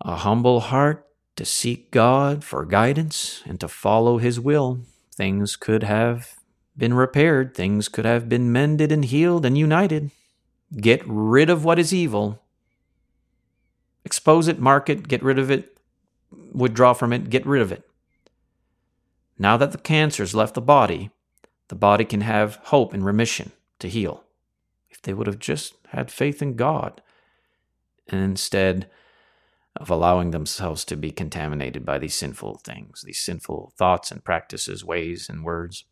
A humble heart to seek God for guidance and to follow His will, things could have been repaired, things could have been mended and healed and united. Get rid of what is evil, expose it, mark it, get rid of it, withdraw from it, get rid of it. Now that the cancer's left the body, the body can have hope and remission to heal. They would have just had faith in God, and instead of allowing themselves to be contaminated by these sinful things, these sinful thoughts and practices, ways and words.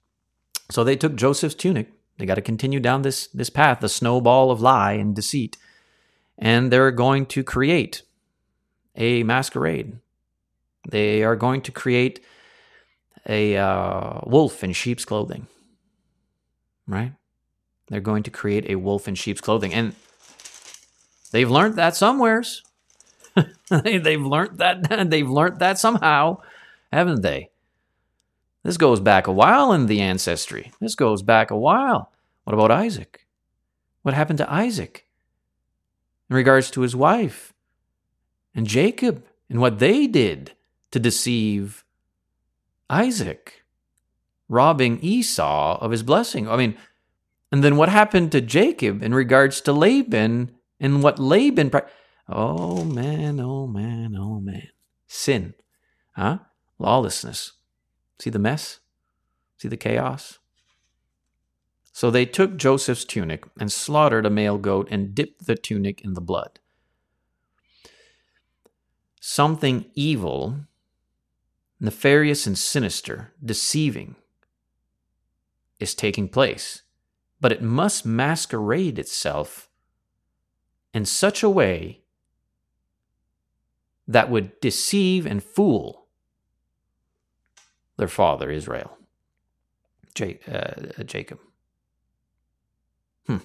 So they took Joseph's tunic. They got to continue down this, this path, the snowball of lie and deceit. And they're going to create a masquerade. They are going to create a uh, wolf in sheep's clothing. Right? They're going to create a wolf in sheep's clothing. And they've learned that somewheres. they've learned that they've learned that somehow, haven't they? This goes back a while in the ancestry. This goes back a while. What about Isaac? What happened to Isaac in regards to his wife and Jacob and what they did to deceive Isaac, robbing Esau of his blessing? I mean, and then what happened to Jacob in regards to Laban and what Laban. Oh man, oh man, oh man. Sin. Huh? Lawlessness. See the mess? See the chaos? So they took Joseph's tunic and slaughtered a male goat and dipped the tunic in the blood. Something evil, nefarious and sinister, deceiving, is taking place, but it must masquerade itself in such a way that would deceive and fool their father Israel, uh, Jacob. Hmm.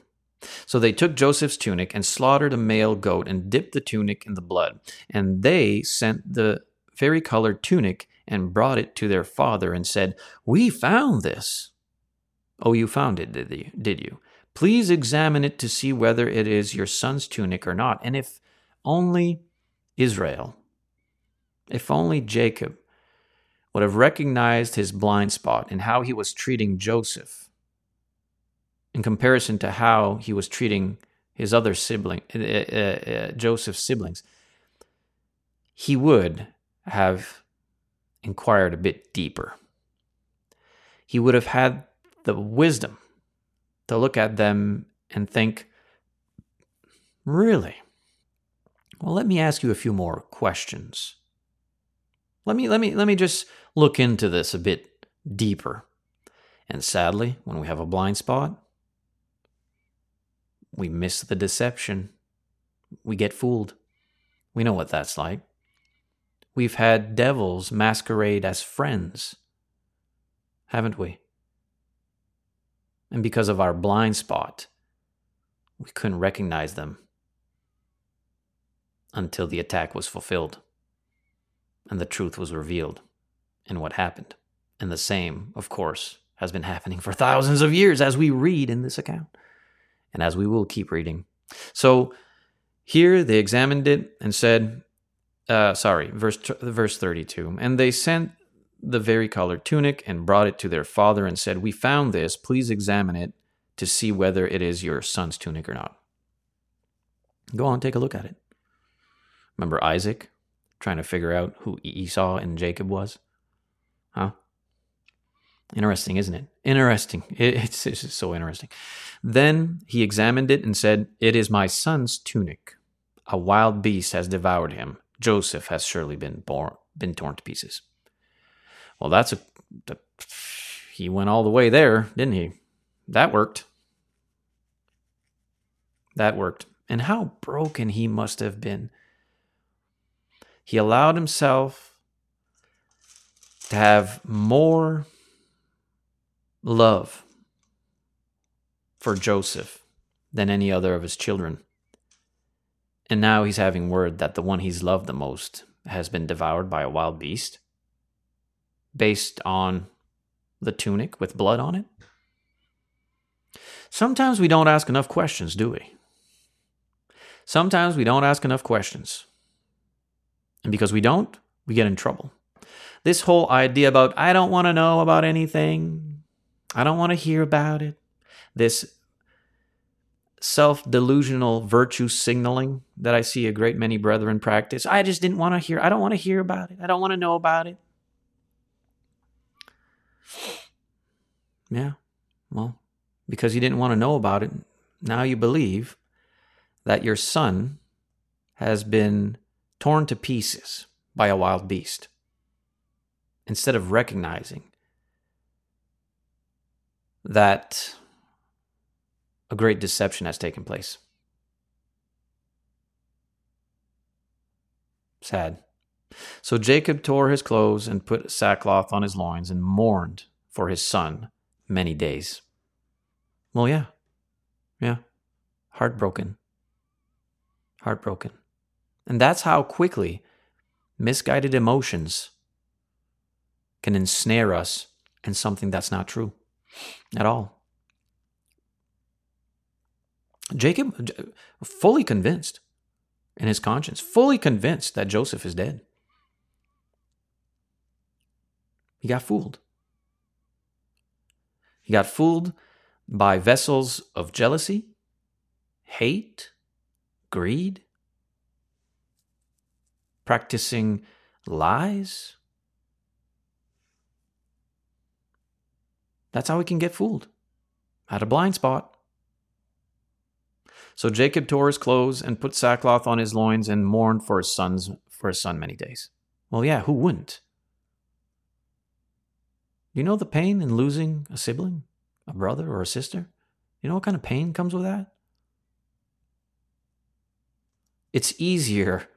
So they took Joseph's tunic and slaughtered a male goat and dipped the tunic in the blood. And they sent the vari-colored tunic and brought it to their father and said, We found this. Oh, you found it, did you? Did you? Please examine it to see whether it is your son's tunic or not. And if only Israel, if only Jacob would have recognized his blind spot in how he was treating Joseph in comparison to how he was treating his other sibling, uh, uh, uh, Joseph's siblings, he would have inquired a bit deeper. He would have had the wisdom to look at them and think, really? Well, let me ask you a few more questions. Let me let me let me just look into this a bit deeper. And sadly, when we have a blind spot, we miss the deception. We get fooled. We know what that's like. We've had devils masquerade as friends, haven't we? And because of our blind spot, we couldn't recognize them until the attack was fulfilled and the truth was revealed in what happened. And the same, of course, has been happening for thousands of years as we read in this account and as we will keep reading. So here they examined it and said, uh, sorry, verse, verse 32. And they sent the vari-colored tunic and brought it to their father and said, We found this. Please examine it to see whether it is your son's tunic or not. Go on, take a look at it. Remember Isaac trying to figure out who Esau and Jacob was? Huh? Interesting, isn't it? Interesting. It's, it's so interesting. Then he examined it and said, It is my son's tunic. A wild beast has devoured him. Joseph has surely been born, been torn to pieces. Well, that's a. he went all the way there, didn't he? That worked. That worked. And how broken he must have been. He allowed himself to have more love for Joseph than any other of his children. And now he's having word that the one he's loved the most has been devoured by a wild beast based on the tunic with blood on it? Sometimes we don't ask enough questions, do we? Sometimes we don't ask enough questions. And because we don't, we get in trouble. This whole idea about, I don't want to know about anything, I don't want to hear about it, this self delusional virtue signaling that I see a great many brethren practice. I just didn't want to hear, I don't want to hear about it, I don't want to know about it. Yeah, well, because you didn't want to know about it, now you believe that your son has been torn to pieces by a wild beast instead of recognizing that a great deception has taken place. Sad. So Jacob tore his clothes and put sackcloth on his loins and mourned for his son many days. Well, yeah. Yeah. Heartbroken. Heartbroken. And that's how quickly misguided emotions can ensnare us in something that's not true at all. Jacob, uh, fully convinced in his conscience, fully convinced that Joseph is dead. He got fooled. He got fooled by vessels of jealousy, hate, greed, practicing lies. That's how we can get fooled. Had a blind spot. So Jacob tore his clothes and put sackcloth on his loins and mourned for his sons for his son many days. Well, yeah, who wouldn't? You know the pain in losing a sibling, a brother or a sister? You know what kind of pain comes with that? It's easier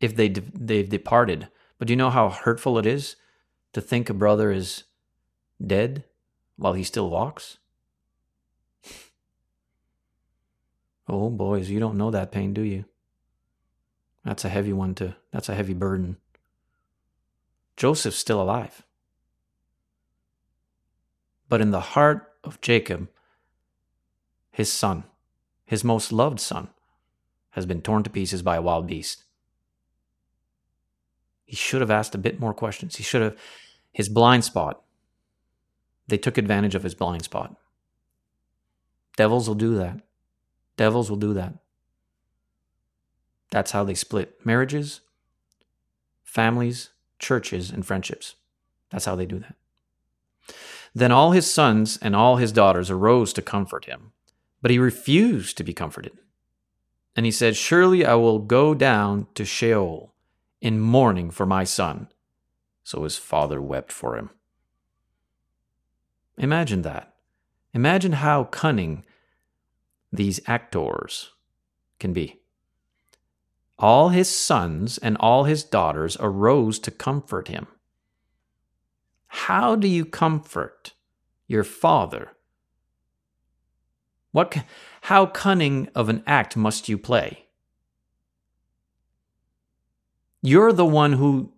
if they de- they've departed. But do you know how hurtful it is to think a brother is dead while he still walks? Oh, boys, you don't know that pain, do you? That's a heavy one to, that's a heavy burden. Joseph's still alive. But in the heart of Jacob, his son, his most loved son, has been torn to pieces by a wild beast. He should have asked a bit more questions. He should have, his blind spot, they took advantage of his blind spot. Devils will do that. Devils will do that. That's how they split marriages, families, churches, and friendships. That's how they do that. Then all his sons and all his daughters arose to comfort him, but he refused to be comforted. And he said, Surely I will go down to Sheol in mourning for my son. So his father wept for him. Imagine that. Imagine how cunning these actors can be. All his sons and all his daughters arose to comfort him. How do you comfort your father? What, how cunning of an act must you play? You're the one who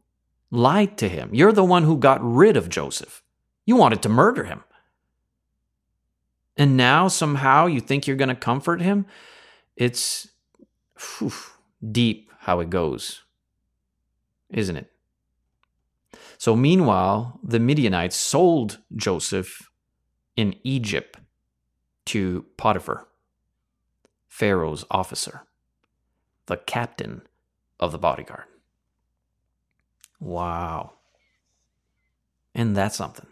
lied to him. You're the one who got rid of Joseph. You wanted to murder him. And now somehow you think you're going to comfort him? It's whew, deep how it goes, isn't it? So, meanwhile, the Midianites sold Joseph in Egypt to Potiphar, Pharaoh's officer, the captain of the bodyguard. Wow. And that's something.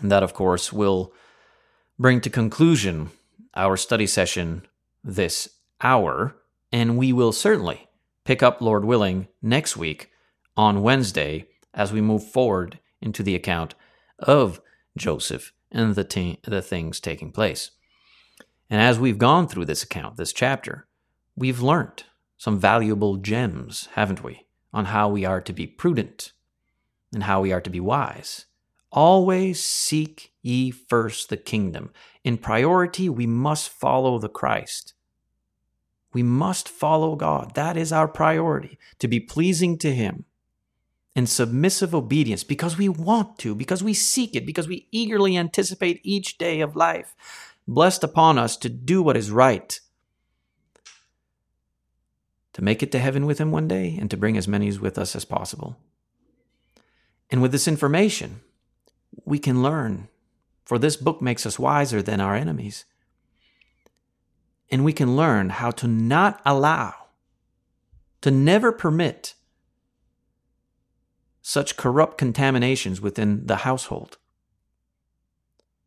And that, of course, will bring to conclusion our study session this hour, and we will certainly pick up, Lord willing, next week on Wednesday as we move forward into the account of Joseph and the, t- the things taking place. And as we've gone through this account, this chapter, we've learned some valuable gems, haven't we, on how we are to be prudent and how we are to be wise Always seek ye first the kingdom. In priority, we must follow the Christ. We must follow God. That is our priority, to be pleasing to Him in submissive obedience because we want to, because we seek it, because we eagerly anticipate each day of life. Blessed upon us to do what is right, to make it to heaven with Him one day and to bring as many with us as possible. And with this information, we can learn, for this book makes us wiser than our enemies. And we can learn how to not allow, to never permit such corrupt contaminations within the household,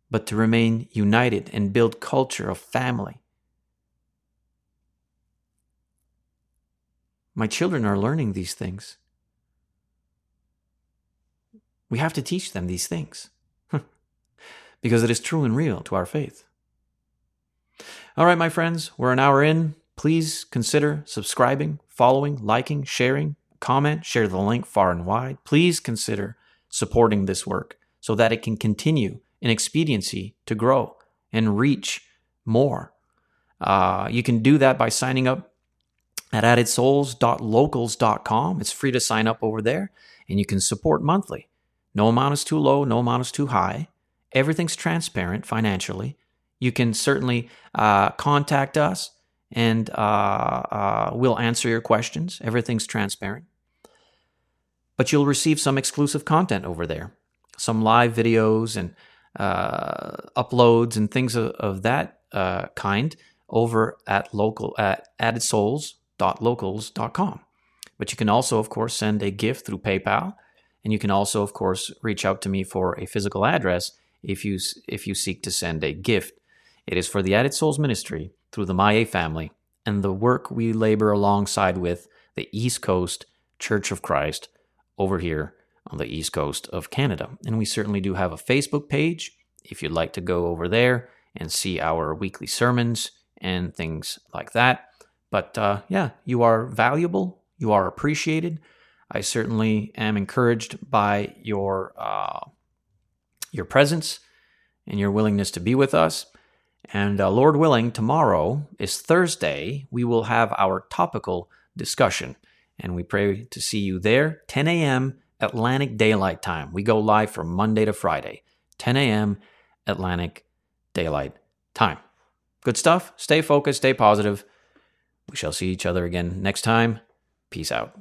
but to remain united and build culture of family. My children are learning these things. We have to teach them these things because it is true and real to our faith. All right, my friends, we're an hour in. Please consider subscribing, following, liking, sharing, comment, share the link far and wide. Please consider supporting this work so that it can continue in expediency to grow and reach more. Uh, you can do that by signing up at addedsouls.locals.com. It's free to sign up over there, and you can support monthly. No amount is too low, no amount is too high. Everything's transparent financially. You can certainly uh, contact us and uh, uh, we'll answer your questions. Everything's transparent. But you'll receive some exclusive content over there, some live videos and uh, uploads and things of, of that uh, kind over at local at addedsouls.locals.com. But you can also, of course, send a gift through PayPal, and you can also, of course, reach out to me for a physical address if you if you seek to send a gift. It is for the Added Souls Ministry through the Maye family and the work we labor alongside with the East Coast Church of Christ over here on the East Coast of Canada. And we certainly do have a Facebook page if you'd like to go over there and see our weekly sermons and things like that. But uh, yeah, you are valuable, you are appreciated. I certainly am encouraged by your uh, your presence and your willingness to be with us. And uh, Lord willing, tomorrow is Thursday. We will have our topical discussion. And we pray to see you there, 10 a.m. Atlantic Daylight Time. We go live from Monday to Friday, 10 a.m. Atlantic Daylight Time. Good stuff. Stay focused, stay positive. We shall see each other again next time. Peace out.